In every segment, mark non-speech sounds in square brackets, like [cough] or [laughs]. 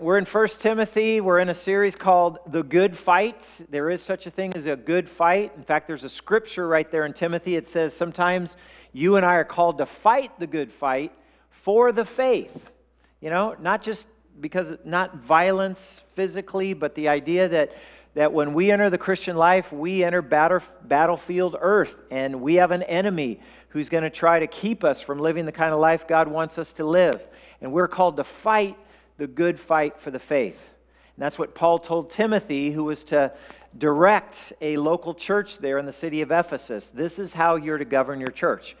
We're in 1 Timothy. We're in a series called The Good Fight. There is such a thing as a good fight. In fact, there's a scripture right there in Timothy. It says sometimes you and I are called to fight the good fight for the faith. You know, not just because, not violence physically, but the idea that, that when we enter the Christian life, we enter battle, battlefield earth and we have an enemy who's going to try to keep us from living the kind of life God wants us to live. And we're called to fight the good fight for the faith. And that's what Paul told Timothy, who was to direct a local church there in the city of Ephesus. This is how you're to govern your church.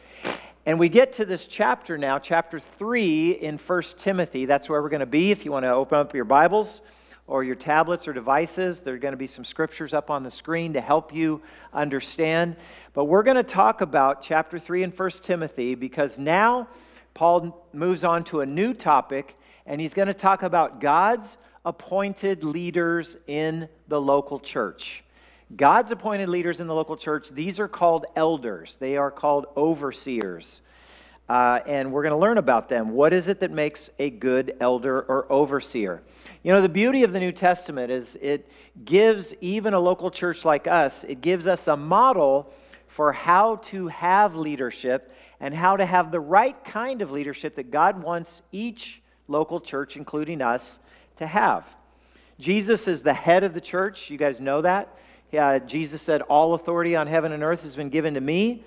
And we get to this chapter now, chapter 3 in 1 Timothy. That's where we're going to be. If you want to open up your Bibles or your tablets or devices, there are going to be some scriptures up on the screen to help you understand. But we're going to talk about chapter 3 in 1 Timothy because now Paul moves on to a new topic and he's going to talk about God's appointed leaders in the local church. God's appointed leaders in the local church, these are called elders, they are called overseers. Uh, and we're going to learn about them. What is it that makes a good elder or overseer? You know, the beauty of the New Testament is it gives even a local church like us, it gives us a model for how to have leadership and how to have the right kind of leadership that God wants each local church, including us, to have. Jesus is the head of the church. You guys know that. Yeah, Jesus said, All authority on heaven and earth has been given to me.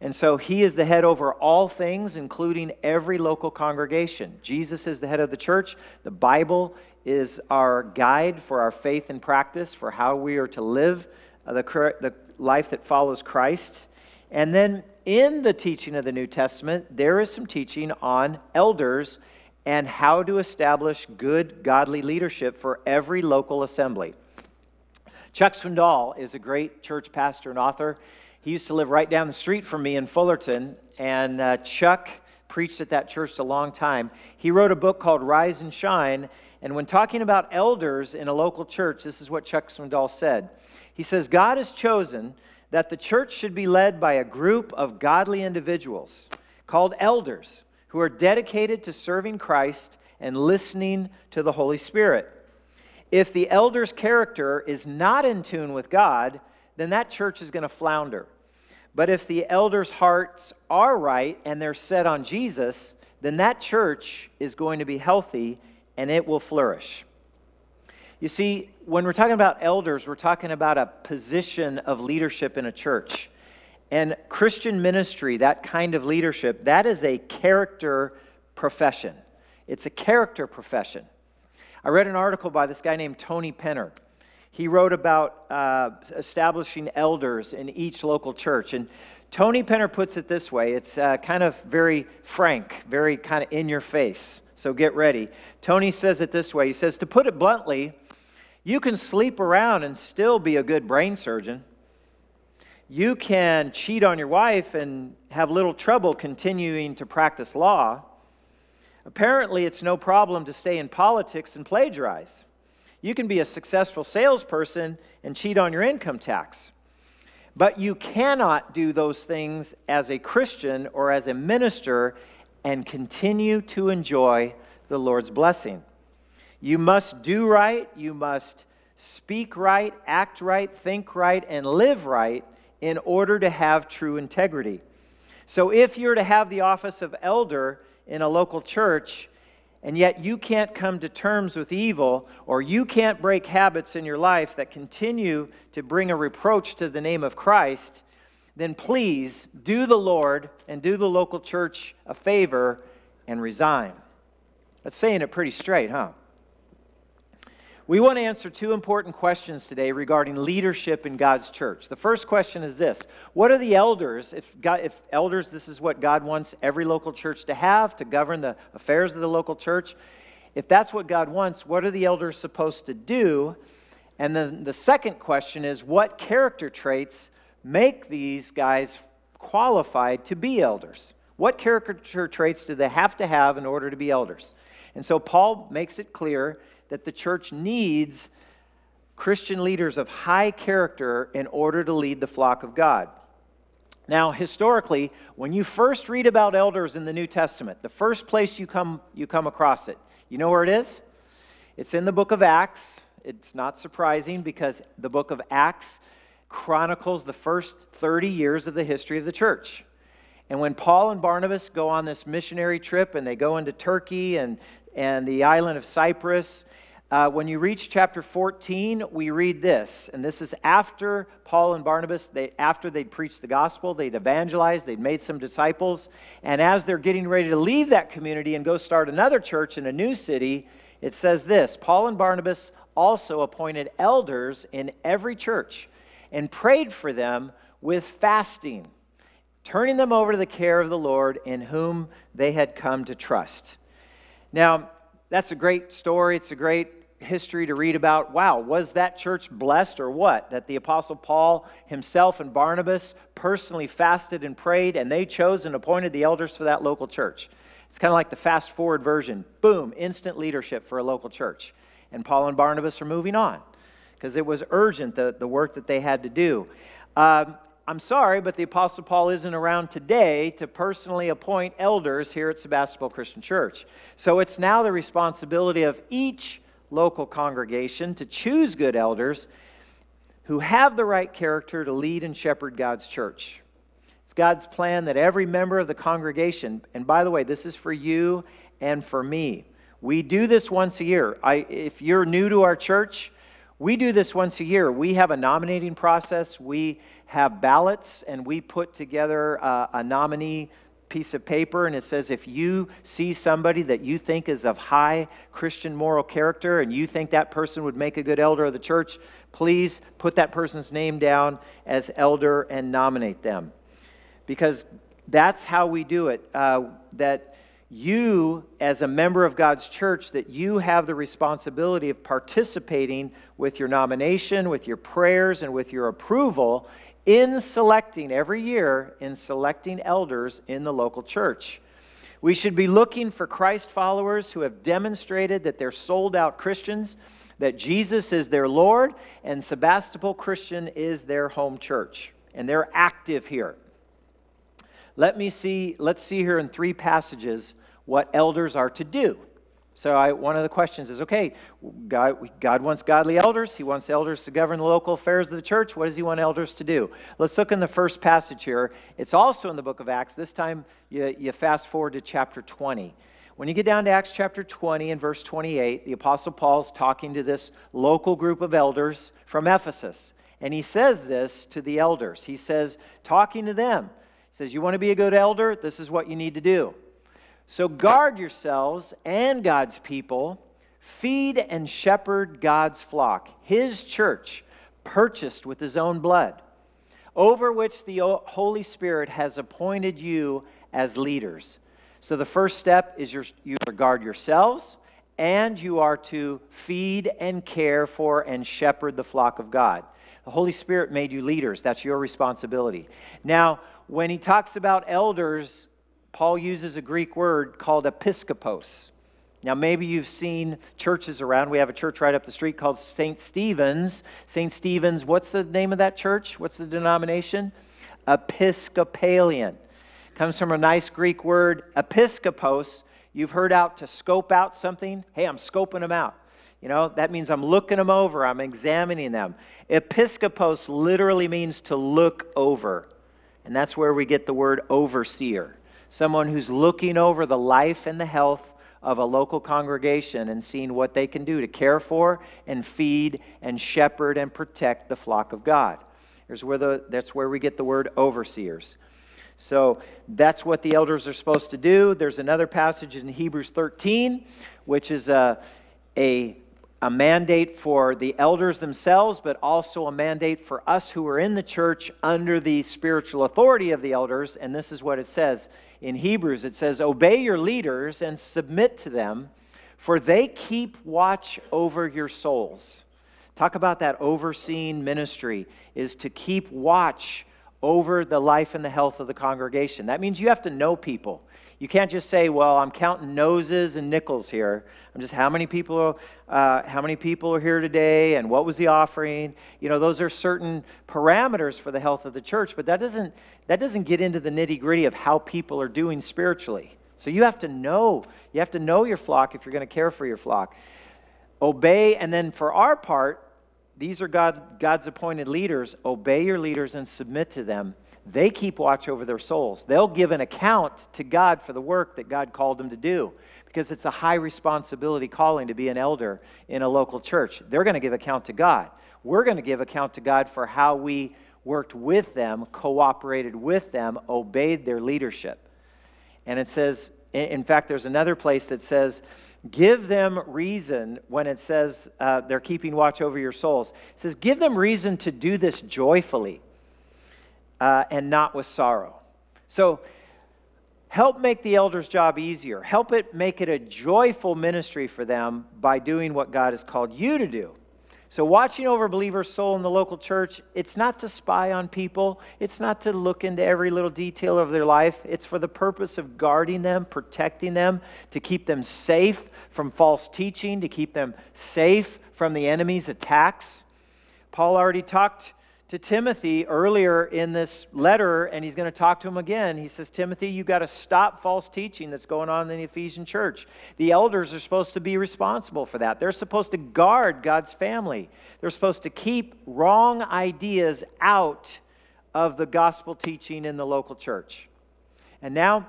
And so he is the head over all things, including every local congregation. Jesus is the head of the church. The Bible is our guide for our faith and practice, for how we are to live uh, the, the life that follows Christ. And then in the teaching of the New Testament, there is some teaching on elders and how to establish good, godly leadership for every local assembly. Chuck Swindoll is a great church pastor and author. He used to live right down the street from me in Fullerton, and uh, Chuck preached at that church a long time. He wrote a book called Rise and Shine, and when talking about elders in a local church, this is what Chuck Swindoll said. He says, God has chosen that the church should be led by a group of godly individuals called elders who are dedicated to serving Christ and listening to the Holy Spirit. If the elder's character is not in tune with God, then that church is going to flounder. But if the elders' hearts are right and they're set on Jesus, then that church is going to be healthy and it will flourish. You see, when we're talking about elders, we're talking about a position of leadership in a church. And Christian ministry, that kind of leadership, that is a character profession. It's a character profession. I read an article by this guy named Tony Penner. He wrote about uh, establishing elders in each local church. And Tony Penner puts it this way it's uh, kind of very frank, very kind of in your face. So get ready. Tony says it this way He says, To put it bluntly, you can sleep around and still be a good brain surgeon you can cheat on your wife and have little trouble continuing to practice law. Apparently, it's no problem to stay in politics and plagiarize. You can be a successful salesperson and cheat on your income tax. But you cannot do those things as a Christian or as a minister and continue to enjoy the Lord's blessing. You must do right, you must speak right, act right, think right, and live right in order to have true integrity. So if you're to have the office of elder in a local church, and yet you can't come to terms with evil, or you can't break habits in your life that continue to bring a reproach to the name of Christ, then please do the Lord and do the local church a favor and resign. That's saying it pretty straight, huh? We want to answer two important questions today regarding leadership in God's church. The first question is this What are the elders? If, God, if elders, this is what God wants every local church to have to govern the affairs of the local church. If that's what God wants, what are the elders supposed to do? And then the second question is What character traits make these guys qualified to be elders? What character traits do they have to have in order to be elders? And so Paul makes it clear that the church needs Christian leaders of high character in order to lead the flock of God. Now, historically, when you first read about elders in the New Testament, the first place you come, you come across it, you know where it is? It's in the book of Acts. It's not surprising because the book of Acts chronicles the first 30 years of the history of the church. And when Paul and Barnabas go on this missionary trip and they go into Turkey and, and the island of Cyprus, uh, when you reach chapter 14, we read this, and this is after Paul and Barnabas, they, after they'd preached the gospel, they'd evangelized, they'd made some disciples, and as they're getting ready to leave that community and go start another church in a new city, it says this Paul and Barnabas also appointed elders in every church and prayed for them with fasting, turning them over to the care of the Lord in whom they had come to trust. Now, that's a great story. It's a great history to read about. Wow, was that church blessed or what? That the Apostle Paul himself and Barnabas personally fasted and prayed, and they chose and appointed the elders for that local church. It's kind of like the fast forward version. Boom, instant leadership for a local church. And Paul and Barnabas are moving on because it was urgent, the, the work that they had to do. Um, I'm sorry, but the Apostle Paul isn't around today to personally appoint elders here at Sebastopol Christian Church. So it's now the responsibility of each local congregation to choose good elders who have the right character to lead and shepherd God's church. It's God's plan that every member of the congregation, and by the way, this is for you and for me. We do this once a year. I, if you're new to our church, we do this once a year. We have a nominating process. We have ballots, and we put together a, a nominee piece of paper, and it says if you see somebody that you think is of high Christian moral character and you think that person would make a good elder of the church, please put that person's name down as elder and nominate them. Because that's how we do it. Uh, that you, as a member of God's church, that you have the responsibility of participating with your nomination, with your prayers, and with your approval in selecting every year in selecting elders in the local church. We should be looking for Christ followers who have demonstrated that they're sold out Christians, that Jesus is their Lord, and Sebastopol Christian is their home church. And they're active here. Let me see, let's see here in three passages what elders are to do. So I, one of the questions is, okay, God, God wants godly elders. He wants elders to govern the local affairs of the church. What does he want elders to do? Let's look in the first passage here. It's also in the book of Acts. This time you, you fast forward to chapter 20. When you get down to Acts chapter 20 and verse 28, the Apostle Paul's talking to this local group of elders from Ephesus. And he says this to the elders. He says, talking to them, he says, You want to be a good elder? This is what you need to do. So guard yourselves and God's people, feed and shepherd God's flock, his church, purchased with his own blood, over which the Holy Spirit has appointed you as leaders. So the first step is your, you guard yourselves, and you are to feed and care for and shepherd the flock of God. The Holy Spirit made you leaders. That's your responsibility. Now, when he talks about elders, Paul uses a Greek word called episkopos. Now, maybe you've seen churches around. We have a church right up the street called St. Stephen's. St. Stephen's, what's the name of that church? What's the denomination? Episcopalian. Comes from a nice Greek word, episkopos. You've heard out to scope out something. Hey, I'm scoping them out. You know, that means I'm looking them over, I'm examining them. Episkopos literally means to look over. And that's where we get the word overseer someone who's looking over the life and the health of a local congregation and seeing what they can do to care for and feed and shepherd and protect the flock of God. Here's where the, that's where we get the word overseers. So that's what the elders are supposed to do. There's another passage in Hebrews 13, which is a, a a mandate for the elders themselves, but also a mandate for us who are in the church under the spiritual authority of the elders. And this is what it says in Hebrews it says, Obey your leaders and submit to them, for they keep watch over your souls. Talk about that overseeing ministry, is to keep watch over the life and the health of the congregation. That means you have to know people. You can't just say, "Well, I'm counting noses and nickels here. I'm just how many people, uh, how many people are here today, and what was the offering." You know, those are certain parameters for the health of the church, but that doesn't that doesn't get into the nitty gritty of how people are doing spiritually. So you have to know. You have to know your flock if you're going to care for your flock. Obey, and then for our part, these are God, God's appointed leaders. Obey your leaders and submit to them. They keep watch over their souls. They'll give an account to God for the work that God called them to do because it's a high responsibility calling to be an elder in a local church. They're going to give account to God. We're going to give account to God for how we worked with them, cooperated with them, obeyed their leadership. And it says, in fact, there's another place that says, give them reason when it says uh, they're keeping watch over your souls. It says, give them reason to do this joyfully uh, and not with sorrow. So, help make the elder's job easier. Help it make it a joyful ministry for them by doing what God has called you to do. So, watching over believer's soul in the local church, it's not to spy on people. It's not to look into every little detail of their life. It's for the purpose of guarding them, protecting them, to keep them safe from false teaching, to keep them safe from the enemy's attacks. Paul already talked to Timothy earlier in this letter, and he's going to talk to him again. He says, Timothy, you've got to stop false teaching that's going on in the Ephesian church. The elders are supposed to be responsible for that. They're supposed to guard God's family, they're supposed to keep wrong ideas out of the gospel teaching in the local church. And now,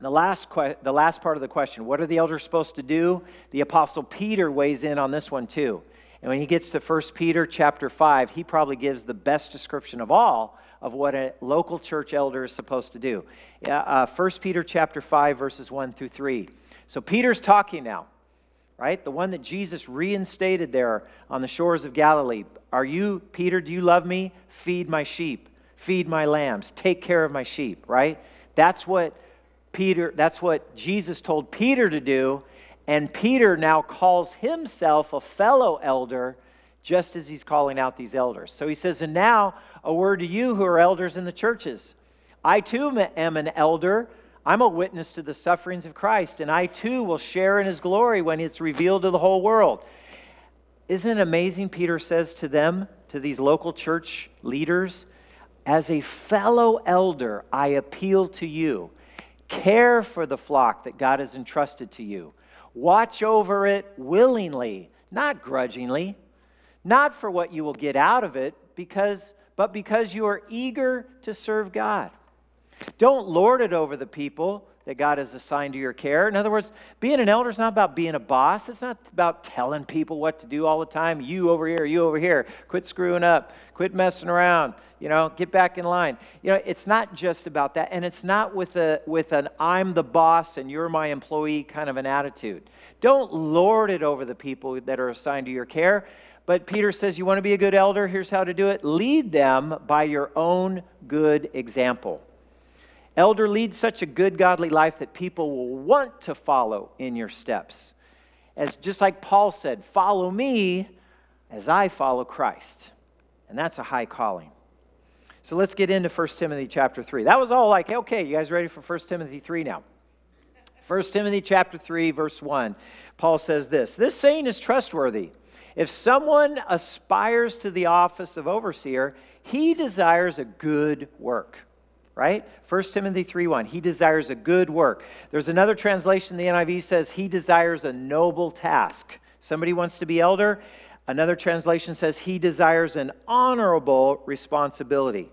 the last, que- the last part of the question what are the elders supposed to do? The Apostle Peter weighs in on this one too. And when he gets to 1 Peter chapter 5, he probably gives the best description of all of what a local church elder is supposed to do. Uh, 1 Peter chapter 5, verses 1 through 3. So Peter's talking now, right? The one that Jesus reinstated there on the shores of Galilee. Are you, Peter, do you love me? Feed my sheep, feed my lambs, take care of my sheep, right? That's what Peter, that's what Jesus told Peter to do and Peter now calls himself a fellow elder just as he's calling out these elders. So he says, And now a word to you who are elders in the churches. I too am an elder. I'm a witness to the sufferings of Christ, and I too will share in his glory when it's revealed to the whole world. Isn't it amazing? Peter says to them, to these local church leaders, as a fellow elder, I appeal to you. Care for the flock that God has entrusted to you. Watch over it willingly, not grudgingly, not for what you will get out of it, because, but because you are eager to serve God. Don't lord it over the people that God has assigned to your care. In other words, being an elder is not about being a boss. It's not about telling people what to do all the time. You over here, you over here. Quit screwing up. Quit messing around. You know, get back in line. You know, it's not just about that. And it's not with, a, with an I'm the boss and you're my employee kind of an attitude. Don't lord it over the people that are assigned to your care. But Peter says, You want to be a good elder? Here's how to do it lead them by your own good example. Elder, lead such a good, godly life that people will want to follow in your steps. As just like Paul said, follow me as I follow Christ. And that's a high calling. So let's get into 1 Timothy chapter 3. That was all like, okay, you guys ready for 1 Timothy 3 now? 1 Timothy chapter 3 verse 1. Paul says this, this saying is trustworthy. If someone aspires to the office of overseer, he desires a good work right? 1 Timothy 3:1. He desires a good work. There's another translation, the NIV says, he desires a noble task. Somebody wants to be elder. Another translation says, he desires an honorable responsibility.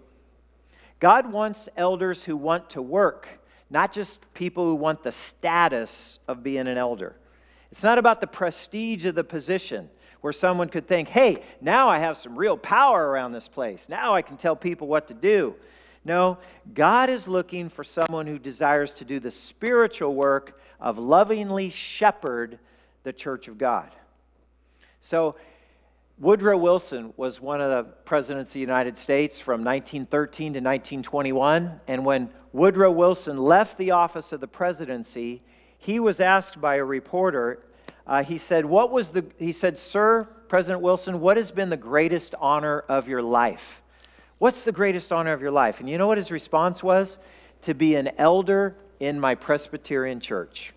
God wants elders who want to work, not just people who want the status of being an elder. It's not about the prestige of the position where someone could think, hey, now I have some real power around this place. Now I can tell people what to do. No, God is looking for someone who desires to do the spiritual work of lovingly shepherd the church of God. So, Woodrow Wilson was one of the presidents of the United States from 1913 to 1921. And when Woodrow Wilson left the office of the presidency, he was asked by a reporter, uh, he said, What was the, he said, Sir, President Wilson, what has been the greatest honor of your life? What's the greatest honor of your life? And you know what his response was? To be an elder in my Presbyterian church.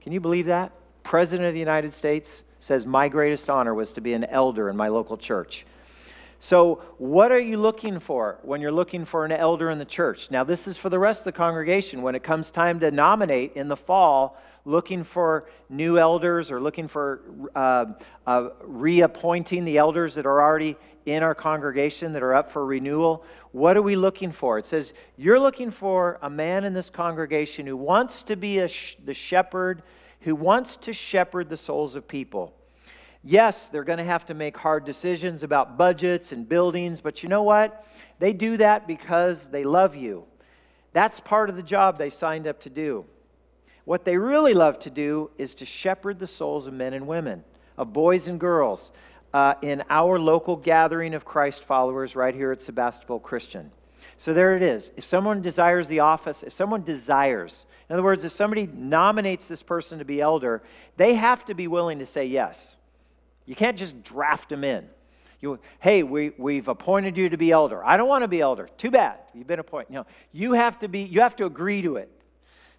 Can you believe that? President of the United States says, My greatest honor was to be an elder in my local church. So, what are you looking for when you're looking for an elder in the church? Now, this is for the rest of the congregation. When it comes time to nominate in the fall, looking for new elders or looking for uh, uh, reappointing the elders that are already in our congregation that are up for renewal, what are we looking for? It says, You're looking for a man in this congregation who wants to be sh- the shepherd, who wants to shepherd the souls of people. Yes, they're going to have to make hard decisions about budgets and buildings, but you know what? They do that because they love you. That's part of the job they signed up to do. What they really love to do is to shepherd the souls of men and women, of boys and girls, uh, in our local gathering of Christ followers right here at Sebastopol Christian. So there it is. If someone desires the office, if someone desires, in other words, if somebody nominates this person to be elder, they have to be willing to say yes. You can't just draft them in. You, hey, we, we've appointed you to be elder. I don't want to be elder. Too bad. You've been appointed. Know, you have to be, you have to agree to it.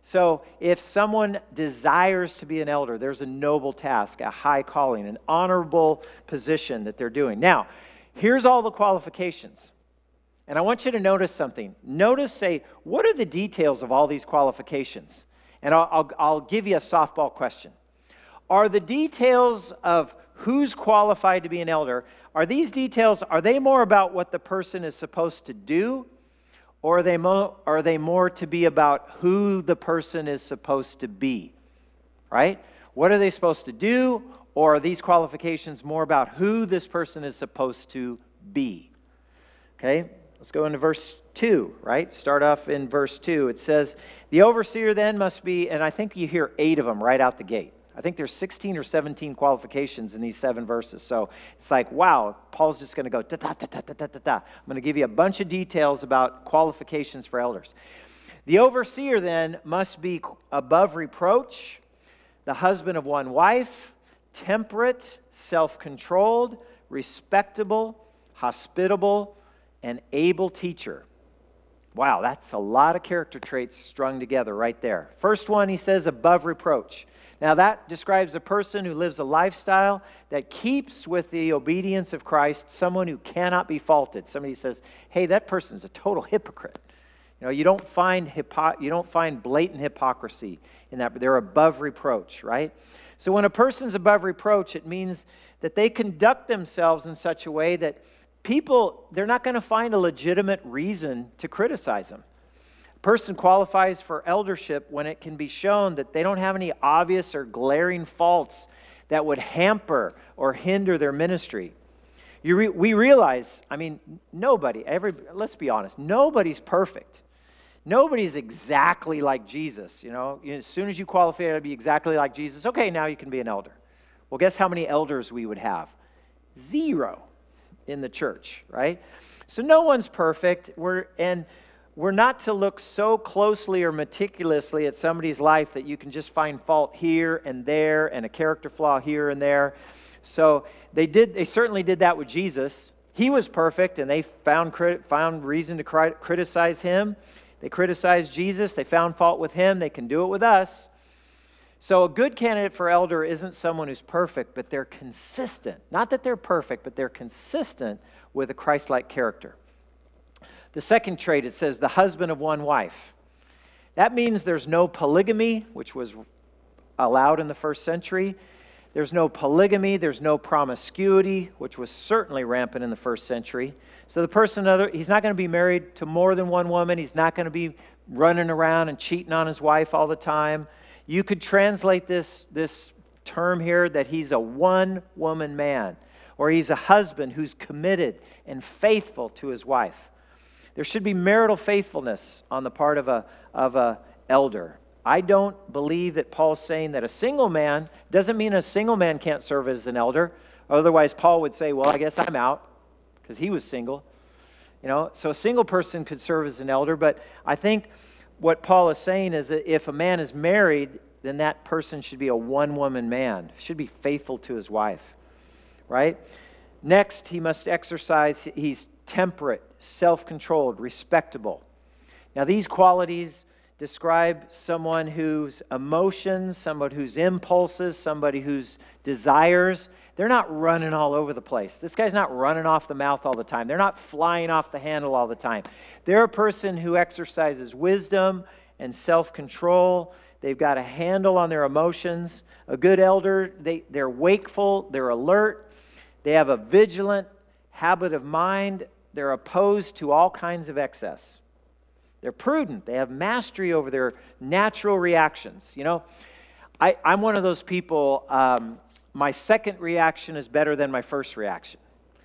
So if someone desires to be an elder, there's a noble task, a high calling, an honorable position that they're doing. Now, here's all the qualifications. And I want you to notice something. Notice, say, what are the details of all these qualifications? And I'll, I'll, I'll give you a softball question. Are the details of who's qualified to be an elder, are these details, are they more about what the person is supposed to do? Or are they, more, are they more to be about who the person is supposed to be? Right? What are they supposed to do? Or are these qualifications more about who this person is supposed to be? Okay, let's go into verse 2, right? Start off in verse 2. It says, The overseer then must be, and I think you hear eight of them right out the gate. I think there's 16 or 17 qualifications in these seven verses. So it's like, wow, Paul's just going to go da da da da da da da. I'm going to give you a bunch of details about qualifications for elders. The overseer then must be above reproach, the husband of one wife, temperate, self controlled, respectable, hospitable, and able teacher. Wow, that's a lot of character traits strung together right there. First one, he says above reproach. Now, that describes a person who lives a lifestyle that keeps with the obedience of Christ, someone who cannot be faulted. Somebody says, hey, that person's a total hypocrite. You know, you don't find, hypo- you don't find blatant hypocrisy in that, but they're above reproach, right? So when a person's above reproach, it means that they conduct themselves in such a way that people, they're not going to find a legitimate reason to criticize them A person qualifies for eldership when it can be shown that they don't have any obvious or glaring faults that would hamper or hinder their ministry. Re- we realize, I mean, nobody, every, let's be honest, nobody's perfect. Nobody's exactly like Jesus. You know, as soon as you qualify to be exactly like Jesus, okay, now you can be an elder. Well, guess how many elders we would have? Zero in the church, right? So no one's perfect. We're and we're not to look so closely or meticulously at somebody's life that you can just find fault here and there and a character flaw here and there. So they did they certainly did that with Jesus. He was perfect and they found found reason to criticize him. They criticized Jesus, they found fault with him, they can do it with us. So a good candidate for elder isn't someone who's perfect, but they're consistent. Not that they're perfect, but they're consistent with a Christ-like character. The second trait, it says the husband of one wife. That means there's no polygamy, which was allowed in the first century. There's no polygamy, there's no promiscuity, which was certainly rampant in the first century. So the person, other, he's not going to be married to more than one woman. He's not going to be running around and cheating on his wife all the time. You could translate this, this term here that he's a one woman man, or he's a husband who's committed and faithful to his wife. There should be marital faithfulness on the part of a, of a elder. I don't believe that Paul's saying that a single man doesn't mean a single man can't serve as an elder. Otherwise, Paul would say, Well, I guess I'm out because he was single. You know, so a single person could serve as an elder, but I think what Paul is saying is that if a man is married, then that person should be a one woman man, should be faithful to his wife, right? Next, he must exercise, he's temperate, self controlled, respectable. Now, these qualities describe someone whose emotions, somebody whose impulses, somebody whose desires, they're not running all over the place. This guy's not running off the mouth all the time. They're not flying off the handle all the time. They're a person who exercises wisdom and self control. They've got a handle on their emotions. A good elder, they, they're wakeful, they're alert, they have a vigilant habit of mind, they're opposed to all kinds of excess. They're prudent. They have mastery over their natural reactions. You know, I, am one of those people, um, my second reaction is better than my first reaction.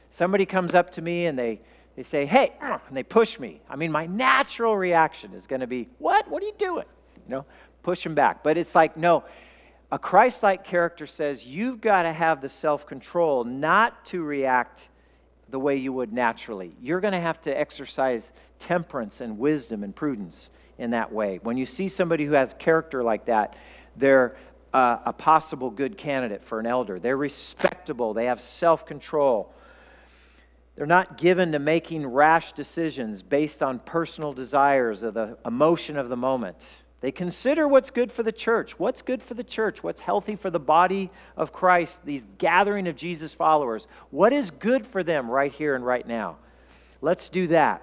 Somebody comes up to me and they, they say, hey, and they push me. I mean, my natural reaction is going to be, what? What are you doing? You know, push them back. But it's like, no, a Christ like character says you've got to have the self control not to react the way you would naturally. You're going to have to exercise temperance and wisdom and prudence in that way. When you see somebody who has character like that, they're uh, a possible good candidate for an elder. They're respectable, they have self control. They're not given to making rash decisions based on personal desires or the emotion of the moment. They consider what's good for the church. What's good for the church? What's healthy for the body of Christ, these gathering of Jesus followers? What is good for them right here and right now? Let's do that.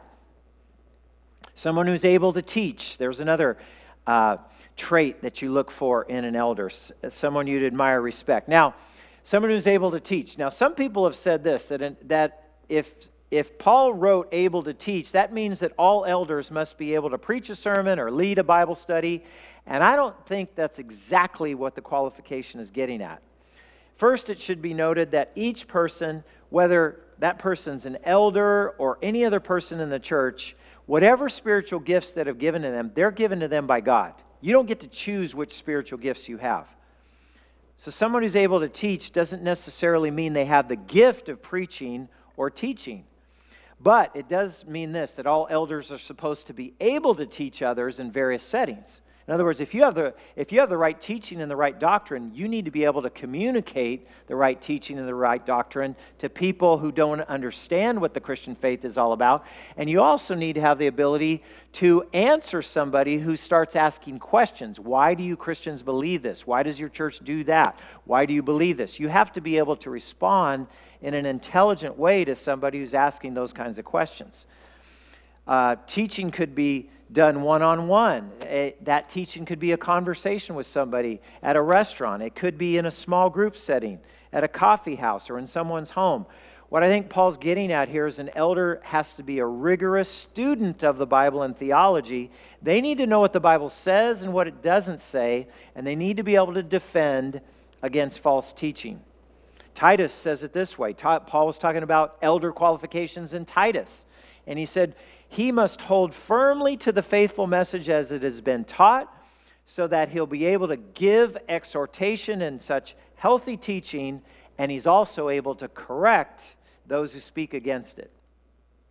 Someone who's able to teach. There's another uh, trait that you look for in an elder, someone you'd admire, respect. Now, someone who's able to teach. Now, some people have said this that, that if if Paul wrote able to teach, that means that all elders must be able to preach a sermon or lead a Bible study. And I don't think that's exactly what the qualification is getting at. First, it should be noted that each person, whether that person's an elder or any other person in the church, whatever spiritual gifts that have given to them, they're given to them by God. You don't get to choose which spiritual gifts you have. So, someone who's able to teach doesn't necessarily mean they have the gift of preaching or teaching. But it does mean this that all elders are supposed to be able to teach others in various settings. In other words, if you have the, if you have the right teaching and the right doctrine, you need to be able to communicate the right teaching and the right doctrine to people who don't understand what the Christian faith is all about. And you also need to have the ability to answer somebody who starts asking questions. Why do you Christians believe this? Why does your church do that? Why do you believe this? You have to be able to respond in an intelligent way to somebody who's asking those kinds of questions. Uh, teaching could be done one on one. That teaching could be a conversation with somebody at a restaurant, it could be in a small group setting, at a coffee house, or in someone's home. What I think Paul's getting at here is an elder has to be a rigorous student of the Bible and theology. They need to know what the Bible says and what it doesn't say, and they need to be able to defend against false teaching. Titus says it this way Paul was talking about elder qualifications in Titus, and he said, he must hold firmly to the faithful message as it has been taught, so that he'll be able to give exhortation and such healthy teaching, and he's also able to correct those who speak against it.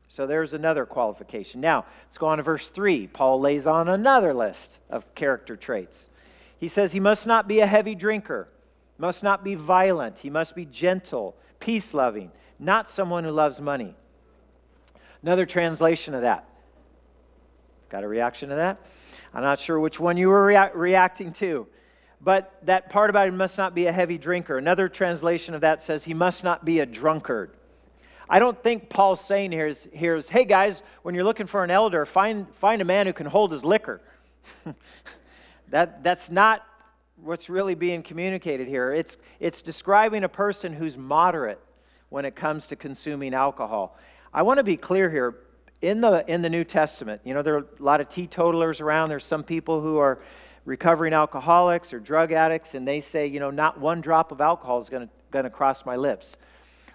So there's another qualification. Now, let's go on to verse 3. Paul lays on another list of character traits. He says he must not be a heavy drinker, must not be violent, he must be gentle, peace loving, not someone who loves money. Another translation of that. Got a reaction to that? I'm not sure which one you were rea- reacting to. But that part about he must not be a heavy drinker. Another translation of that says he must not be a drunkard. I don't think Paul's saying here is, here is hey guys, when you're looking for an elder, find, find a man who can hold his liquor. [laughs] that, that's not what's really being communicated here. It's, it's describing a person who's moderate when it comes to consuming alcohol. I want to be clear here. In the, in the New Testament, you know, there are a lot of teetotalers around. There's some people who are recovering alcoholics or drug addicts, and they say, you know, not one drop of alcohol is going to cross my lips.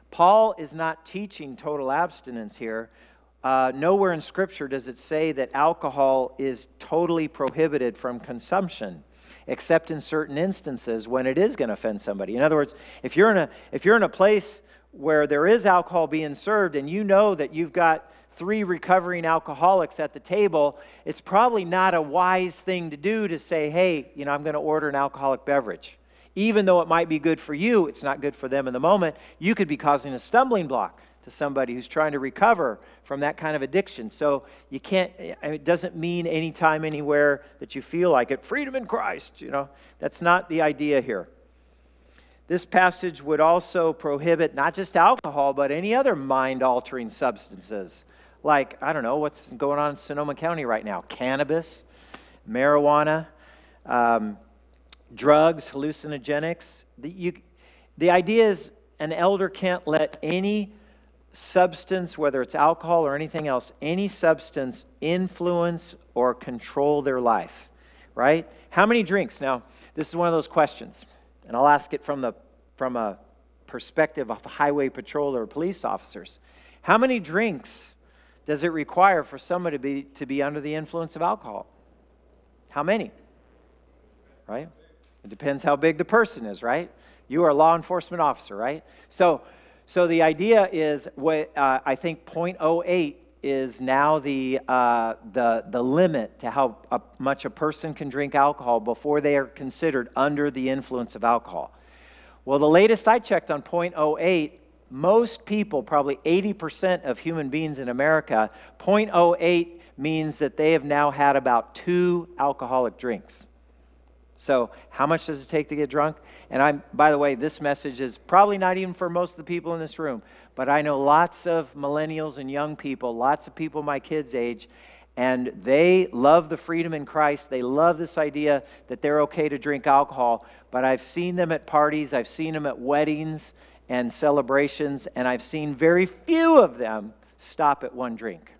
Paul is not teaching total abstinence here. Uh, nowhere in Scripture does it say that alcohol is totally prohibited from consumption, except in certain instances when it is going to offend somebody. In other words, if you're in a, if you're in a place where there is alcohol being served and you know that you've got three recovering alcoholics at the table, it's probably not a wise thing to do to say, hey, you know, I'm going to order an alcoholic beverage. Even though it might be good for you, it's not good for them in the moment. You could be causing a stumbling block to somebody who's trying to recover from that kind of addiction. So you can't, it doesn't mean anytime, anywhere that you feel like it. Freedom in Christ, you know, that's not the idea here. This passage would also prohibit not just alcohol, but any other mind altering substances. Like, I don't know, what's going on in Sonoma County right now? Cannabis, marijuana, um, drugs, hallucinogenics. The, you, the idea is an elder can't let any substance, whether it's alcohol or anything else, any substance influence or control their life, right? How many drinks? Now, this is one of those questions, and I'll ask it from, the, from a perspective of highway patrol or police officers. How many drinks does it require for somebody to be, to be under the influence of alcohol? How many? Right? It depends how big the person is, right? You are a law enforcement officer, right? So, so the idea is what uh, I think 0.08 is now the, uh, the, the limit to how a, much a person can drink alcohol before they are considered under the influence of alcohol. Well, the latest I checked on 0.08, most people, probably 80% of human beings in America, 0.08 means that they have now had about two alcoholic drinks. So, how much does it take to get drunk? And I'm, by the way, this message is probably not even for most of the people in this room, but I know lots of millennials and young people, lots of people my kids' age, and they love the freedom in Christ. They love this idea that they're okay to drink alcohol. But I've seen them at parties, I've seen them at weddings and celebrations, and I've seen very few of them stop at one drink.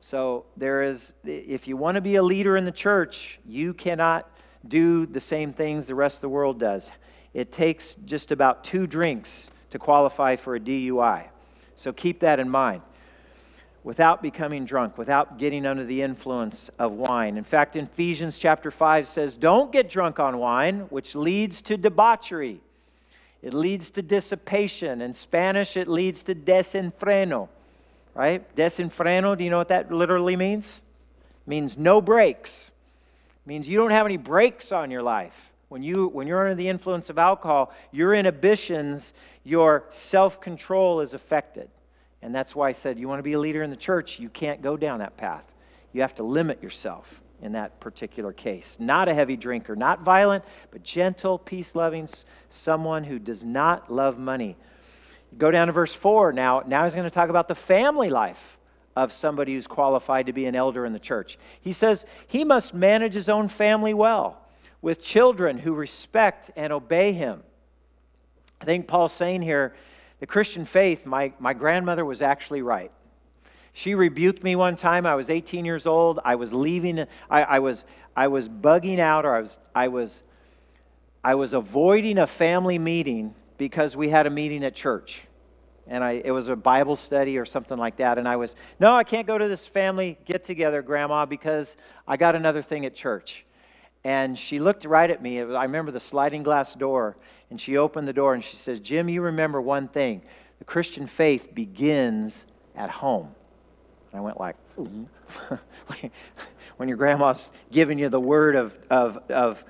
So there is, if you want to be a leader in the church, you cannot do the same things the rest of the world does. It takes just about two drinks to qualify for a DUI. So keep that in mind. Without becoming drunk, without getting under the influence of wine. In fact, Ephesians chapter 5 says, Don't get drunk on wine, which leads to debauchery. It leads to dissipation. In Spanish, it leads to desenfreno. Right? Desenfreno, do you know what that literally means? It means no brakes means you don't have any brakes on your life. When, you, when you're under the influence of alcohol, your inhibitions, your self control is affected. And that's why I said, you want to be a leader in the church, you can't go down that path. You have to limit yourself in that particular case. Not a heavy drinker, not violent, but gentle, peace loving, someone who does not love money. Go down to verse 4 now. Now he's going to talk about the family life of somebody who's qualified to be an elder in the church. He says he must manage his own family well with children who respect and obey him. I think Paul's saying here the Christian faith, my, my grandmother was actually right. She rebuked me one time. I was 18 years old. I was leaving. I, I, was, I was bugging out, or I was, I, was, I was avoiding a family meeting because we had a meeting at church and I, it was a Bible study or something like that. And I was, no, I can't go to this family get together, Grandma, because I got another thing at church. And she looked right at me. I remember the sliding glass door, and she opened the door and she says, Jim, you remember one thing the Christian faith begins at home. And I went like, [laughs] when your grandma's giving you the word of, of, of,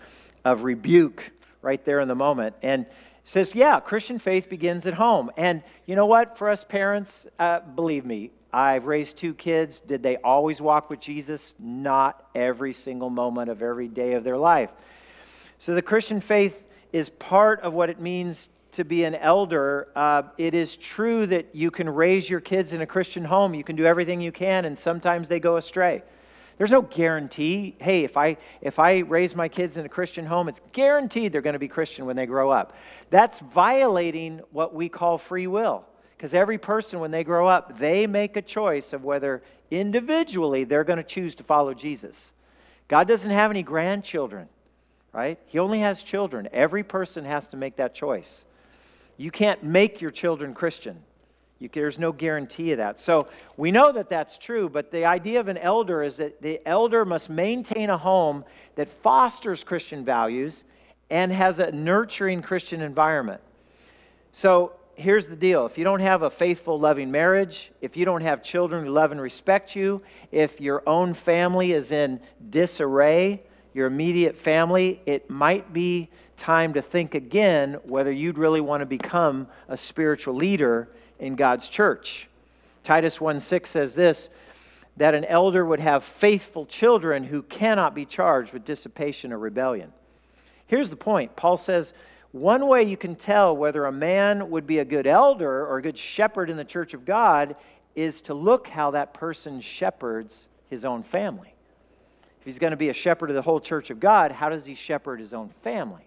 of rebuke right there in the moment. And says, yeah, Christian faith begins at home. And you know what? For us parents, uh, believe me, I've raised two kids. Did they always walk with Jesus? Not every single moment of every day of their life. So the Christian faith is part of what it means to be an elder. Uh, it is true that you can raise your kids in a Christian home, you can do everything you can, and sometimes they go astray. There's no guarantee. Hey, if I if I raise my kids in a Christian home, it's guaranteed they're going to be Christian when they grow up. That's violating what we call free will. Because every person, when they grow up, they make a choice of whether individually they're going to choose to follow Jesus. God doesn't have any grandchildren, right? He only has children. Every person has to make that choice. You can't make your children Christian. You, there's no guarantee of that. So we know that that's true, but the idea of an elder is that the elder must maintain a home that fosters Christian values and has a nurturing Christian environment. So here's the deal if you don't have a faithful, loving marriage, if you don't have children who love and respect you, if your own family is in disarray, your immediate family, it might be time to think again whether you'd really want to become a spiritual leader in God's church. Titus 1 6 says this that an elder would have faithful children who cannot be charged with dissipation or rebellion. Here's the point Paul says, one way you can tell whether a man would be a good elder or a good shepherd in the church of God is to look how that person shepherds his own family. If he's going to be a shepherd of the whole church of God, how does he shepherd his own family?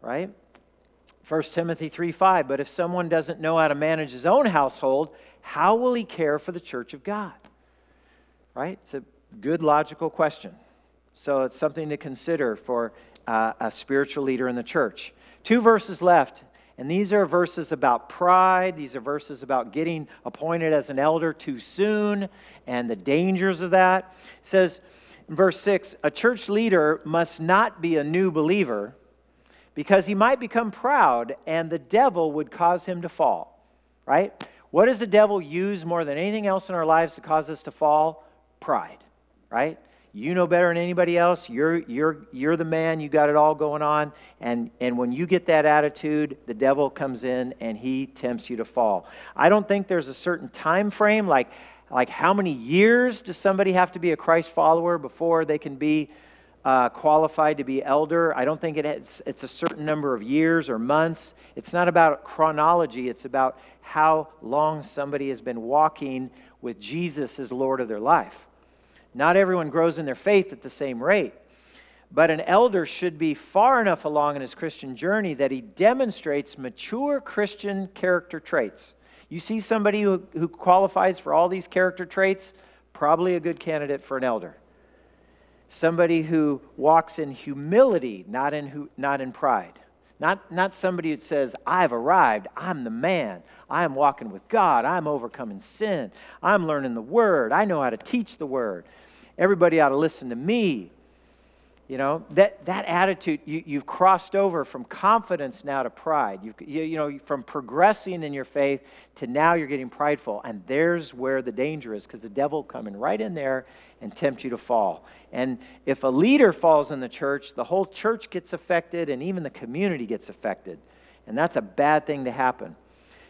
Right? 1 Timothy 3 5. But if someone doesn't know how to manage his own household, how will he care for the church of God? Right? It's a good logical question. So it's something to consider for uh, a spiritual leader in the church. Two verses left, and these are verses about pride. These are verses about getting appointed as an elder too soon and the dangers of that. It says in verse 6 a church leader must not be a new believer because he might become proud and the devil would cause him to fall. Right? What does the devil use more than anything else in our lives to cause us to fall? Pride. Right? you know better than anybody else you're you're you're the man you got it all going on and and when you get that attitude the devil comes in and he tempts you to fall i don't think there's a certain time frame like like how many years does somebody have to be a christ follower before they can be uh, qualified to be elder i don't think it's, it's a certain number of years or months it's not about chronology it's about how long somebody has been walking with jesus as lord of their life not everyone grows in their faith at the same rate. But an elder should be far enough along in his Christian journey that he demonstrates mature Christian character traits. You see somebody who, who qualifies for all these character traits, probably a good candidate for an elder. Somebody who walks in humility, not in, not in pride. Not, not somebody who says, I've arrived, I'm the man, I'm walking with God, I'm overcoming sin, I'm learning the word, I know how to teach the word. Everybody ought to listen to me. You know, that, that attitude, you, you've crossed over from confidence now to pride. You've, you, you know, from progressing in your faith to now you're getting prideful. And there's where the danger is because the devil coming right in there and tempt you to fall. And if a leader falls in the church, the whole church gets affected and even the community gets affected. And that's a bad thing to happen.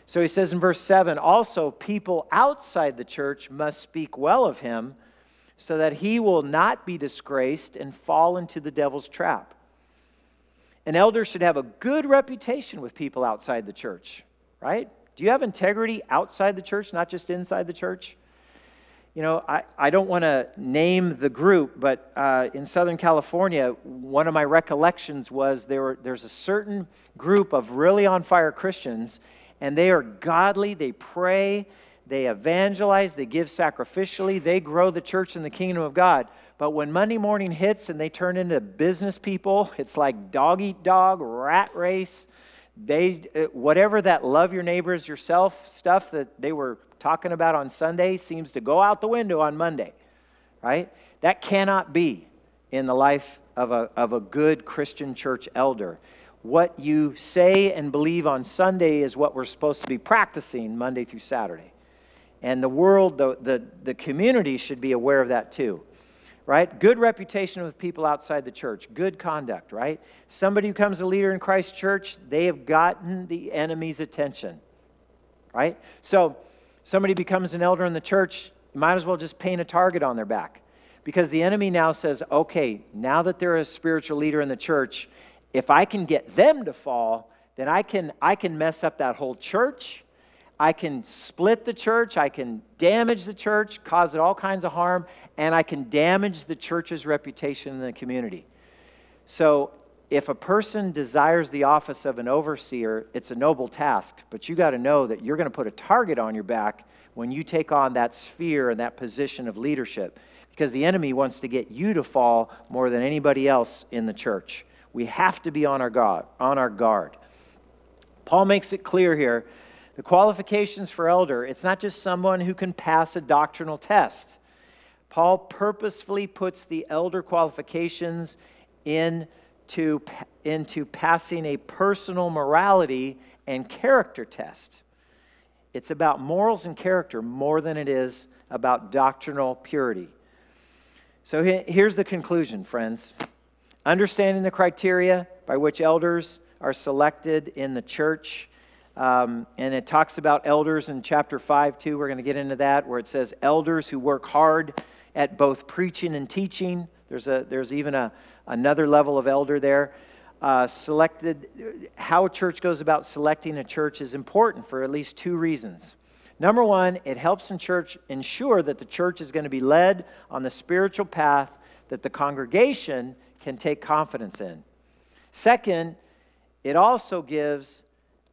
So he says in verse 7 also, people outside the church must speak well of him so that he will not be disgraced and fall into the devil's trap. An elder should have a good reputation with people outside the church, right? Do you have integrity outside the church, not just inside the church? You know, I, I don't want to name the group, but uh, in Southern California, one of my recollections was there were, there's a certain group of really on fire Christians, and they are godly, they pray, they evangelize, they give sacrificially, they grow the church in the kingdom of God. But when Monday morning hits and they turn into business people, [laughs] it's like dog eat dog, rat race. They uh, whatever that love your neighbors yourself stuff that they were talking about on Sunday seems to go out the window on Monday. Right? That cannot be in the life of a, of a good Christian church elder. What you say and believe on Sunday is what we're supposed to be practicing Monday through Saturday. And the world, the, the, the community should be aware of that too. Right? Good reputation with people outside the church, good conduct, right? Somebody who comes a leader in Christ's church, they have gotten the enemy's attention. Right? So, somebody becomes an elder in the church, you might as well just paint a target on their back. Because the enemy now says, okay, now that they're a spiritual leader in the church, if I can get them to fall, then I can, I can mess up that whole church I can split the church, I can damage the church, cause it all kinds of harm, and I can damage the church's reputation in the community. So, if a person desires the office of an overseer, it's a noble task, but you got to know that you're going to put a target on your back when you take on that sphere and that position of leadership because the enemy wants to get you to fall more than anybody else in the church. We have to be on our guard, on our guard. Paul makes it clear here the qualifications for elder, it's not just someone who can pass a doctrinal test. Paul purposefully puts the elder qualifications into, into passing a personal morality and character test. It's about morals and character more than it is about doctrinal purity. So here's the conclusion, friends. Understanding the criteria by which elders are selected in the church Um, and it talks about elders in chapter 5, too. We're going to get into that, where it says elders who work hard at both preaching and teaching. There's, a, there's even a, another level of elder there. Uh, selected, how a church goes about selecting a church is important for at least two reasons. Number one, it helps in church ensure that the church is going to be led on the spiritual path that the congregation can take confidence in. Second, it also gives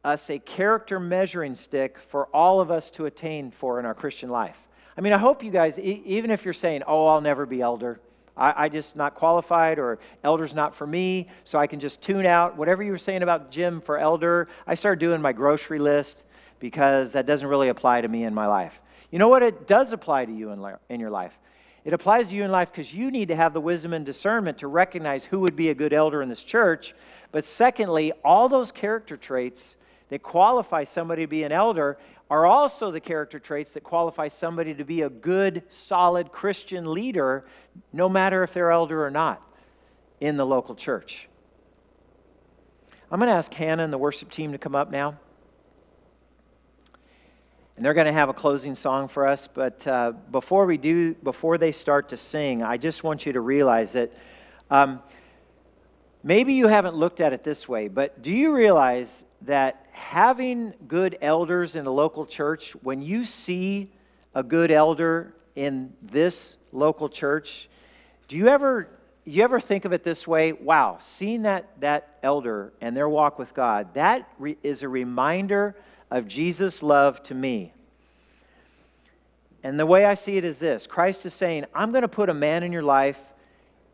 us a character measuring stick for all of us to attain for in our Christian life. I mean, I hope you guys, e- even if you're saying, oh, I'll never be elder, I, I just not qualified, or elder's not for me, so I can just tune out. Whatever you were saying about Jim for elder, I started doing my grocery list because that doesn't really apply to me in my life. You know what? It does apply to you in, in your life. It applies to you in life because you need to have the wisdom and discernment to recognize who would be a good elder in this church. But secondly, all those character traits that qualify somebody to be an elder are also the character traits that qualify somebody to be a good, solid Christian leader, no matter if they're elder or not, in the local church. I'm going to ask Hannah and the worship team to come up now. And they're going to have a closing song for us. But uh, before we do, before they start to sing, I just want you to realize that um, maybe you haven't looked at it this way, but do you realize that having good elders in a local church, when you see a good elder in this local church, do you ever you ever think of it this way? Wow, seeing that that elder and their walk with God, that re- is a reminder of Jesus' love to me. And the way I see it is this Christ is saying, I'm going to put a man in your life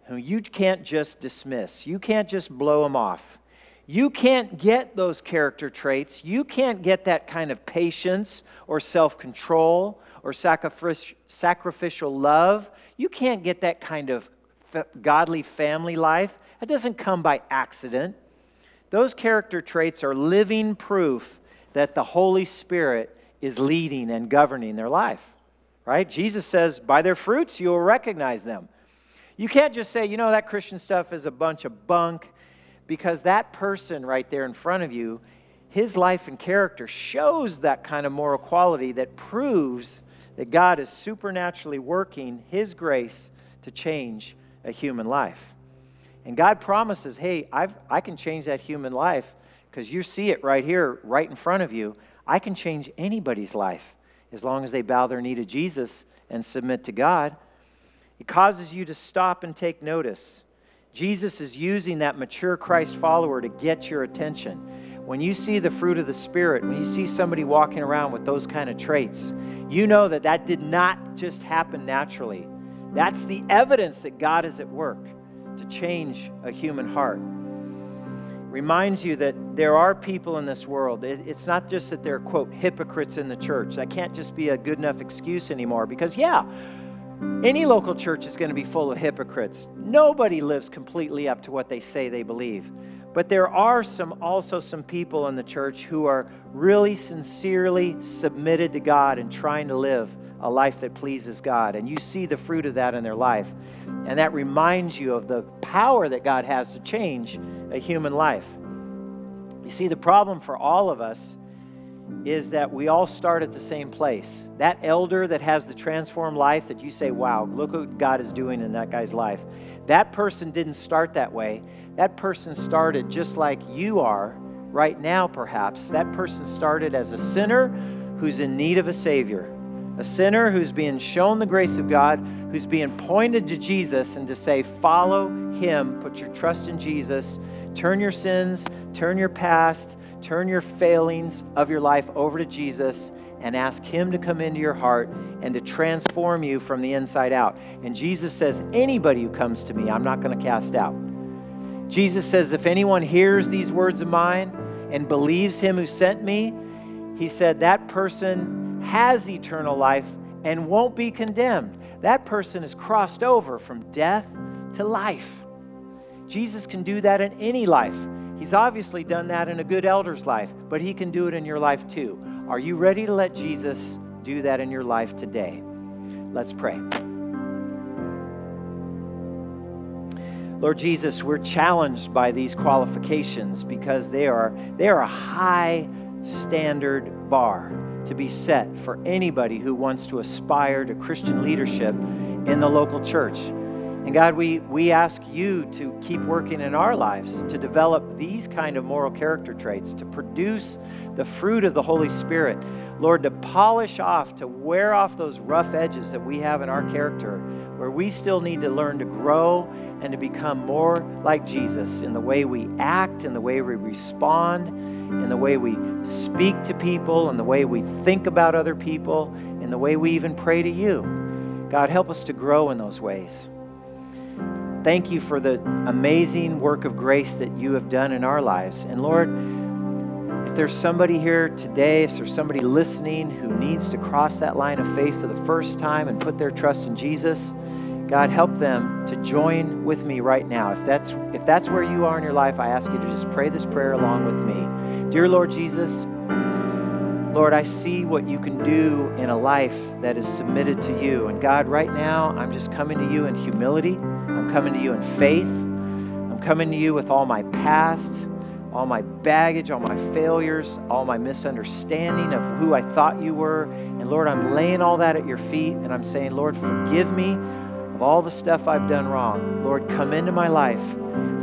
who you can't just dismiss, you can't just blow him off. You can't get those character traits. You can't get that kind of patience or self control or sacrificial love. You can't get that kind of godly family life. That doesn't come by accident. Those character traits are living proof that the Holy Spirit is leading and governing their life. Right? Jesus says, by their fruits you will recognize them. You can't just say, you know, that Christian stuff is a bunch of bunk, because that person right there in front of you, his life and character shows that kind of moral quality that proves that God is supernaturally working his grace to change a human life. And God promises, hey, I've, I can change that human life because you see it right here, right in front of you. I can change anybody's life as long as they bow their knee to Jesus and submit to God. It causes you to stop and take notice. Jesus is using that mature Christ follower to get your attention. When you see the fruit of the Spirit, when you see somebody walking around with those kind of traits, you know that that did not just happen naturally. That's the evidence that God is at work to change a human heart reminds you that there are people in this world. It's not just that they're, quote, hypocrites in the church. That can't just be a good enough excuse anymore because, yeah, any local church is going to be full of hypocrites. Nobody lives completely up to what they say they believe. But there are some also some people in the church who are really sincerely submitted to God and trying to live a life that pleases God. And you see the fruit of that in their life. And that reminds you of the power that God has to change a human life. You see, the problem for all of us is that we all start at the same place. That elder that has the transformed life that you say, wow, look what God is doing in that guy's life. That person didn't start that way. That person started just like you are right now, perhaps. That person started as a sinner who's in need of a Savior a sinner who's being shown the grace of God, who's being pointed to Jesus, and to say, Follow him, put your trust in Jesus, turn your sins, turn your past, turn your failings of your life over to Jesus, and ask him to come into your heart and to transform you from the inside out. And Jesus says, Anybody who comes to me, I'm not going to cast out. Jesus says, If anyone hears these words of mine and believes him who sent me, he said, that person has eternal life and won't be condemned. That person is crossed over from death to life. Jesus can do that in any life. He's obviously done that in a good elder's life, but he can do it in your life too. Are you ready to let Jesus do that in your life today? Let's pray. Lord Jesus, we're challenged by these qualifications because they are, they are a high standard bar to be set for anybody who wants to aspire to Christian leadership in the local church. And God, we, we ask you to keep working in our lives to develop these kind of moral character traits, to produce the fruit of the Holy Spirit. Lord, to polish off, to wear off those rough edges that we have in our character, where we still need to learn to grow and to become more like Jesus in the way we act, in the way we respond, in the way we speak to people, in the way we think about other people, in the way we even pray to you. God, help us to grow in those ways. Thank you for the amazing work of grace that you have done in our lives. And Lord, if there's somebody here today, if there's somebody listening who needs to cross that line of faith for the first time and put their trust in Jesus, God, help them to join with me right now. If that's if that's where you are in your life, I ask you to just pray this prayer along with me. Dear Lord Jesus, Lord, I see what you can do in a life that is submitted to you. And God, right now, I'm just coming to you in humility. Coming to you in faith. I'm coming to you with all my past, all my baggage, all my failures, all my misunderstanding of who I thought you were. And Lord, I'm laying all that at your feet and I'm saying, Lord, forgive me of all the stuff I've done wrong. Lord, come into my life.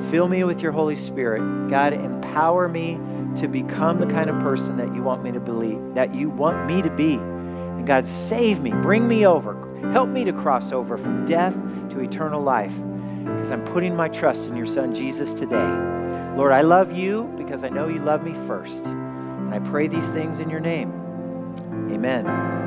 Fill me with your Holy Spirit. God, empower me to become the kind of person that you want me to believe, that you want me to be. And God, save me, bring me over. Help me to cross over from death to eternal life because I'm putting my trust in your Son, Jesus, today. Lord, I love you because I know you love me first. And I pray these things in your name. Amen.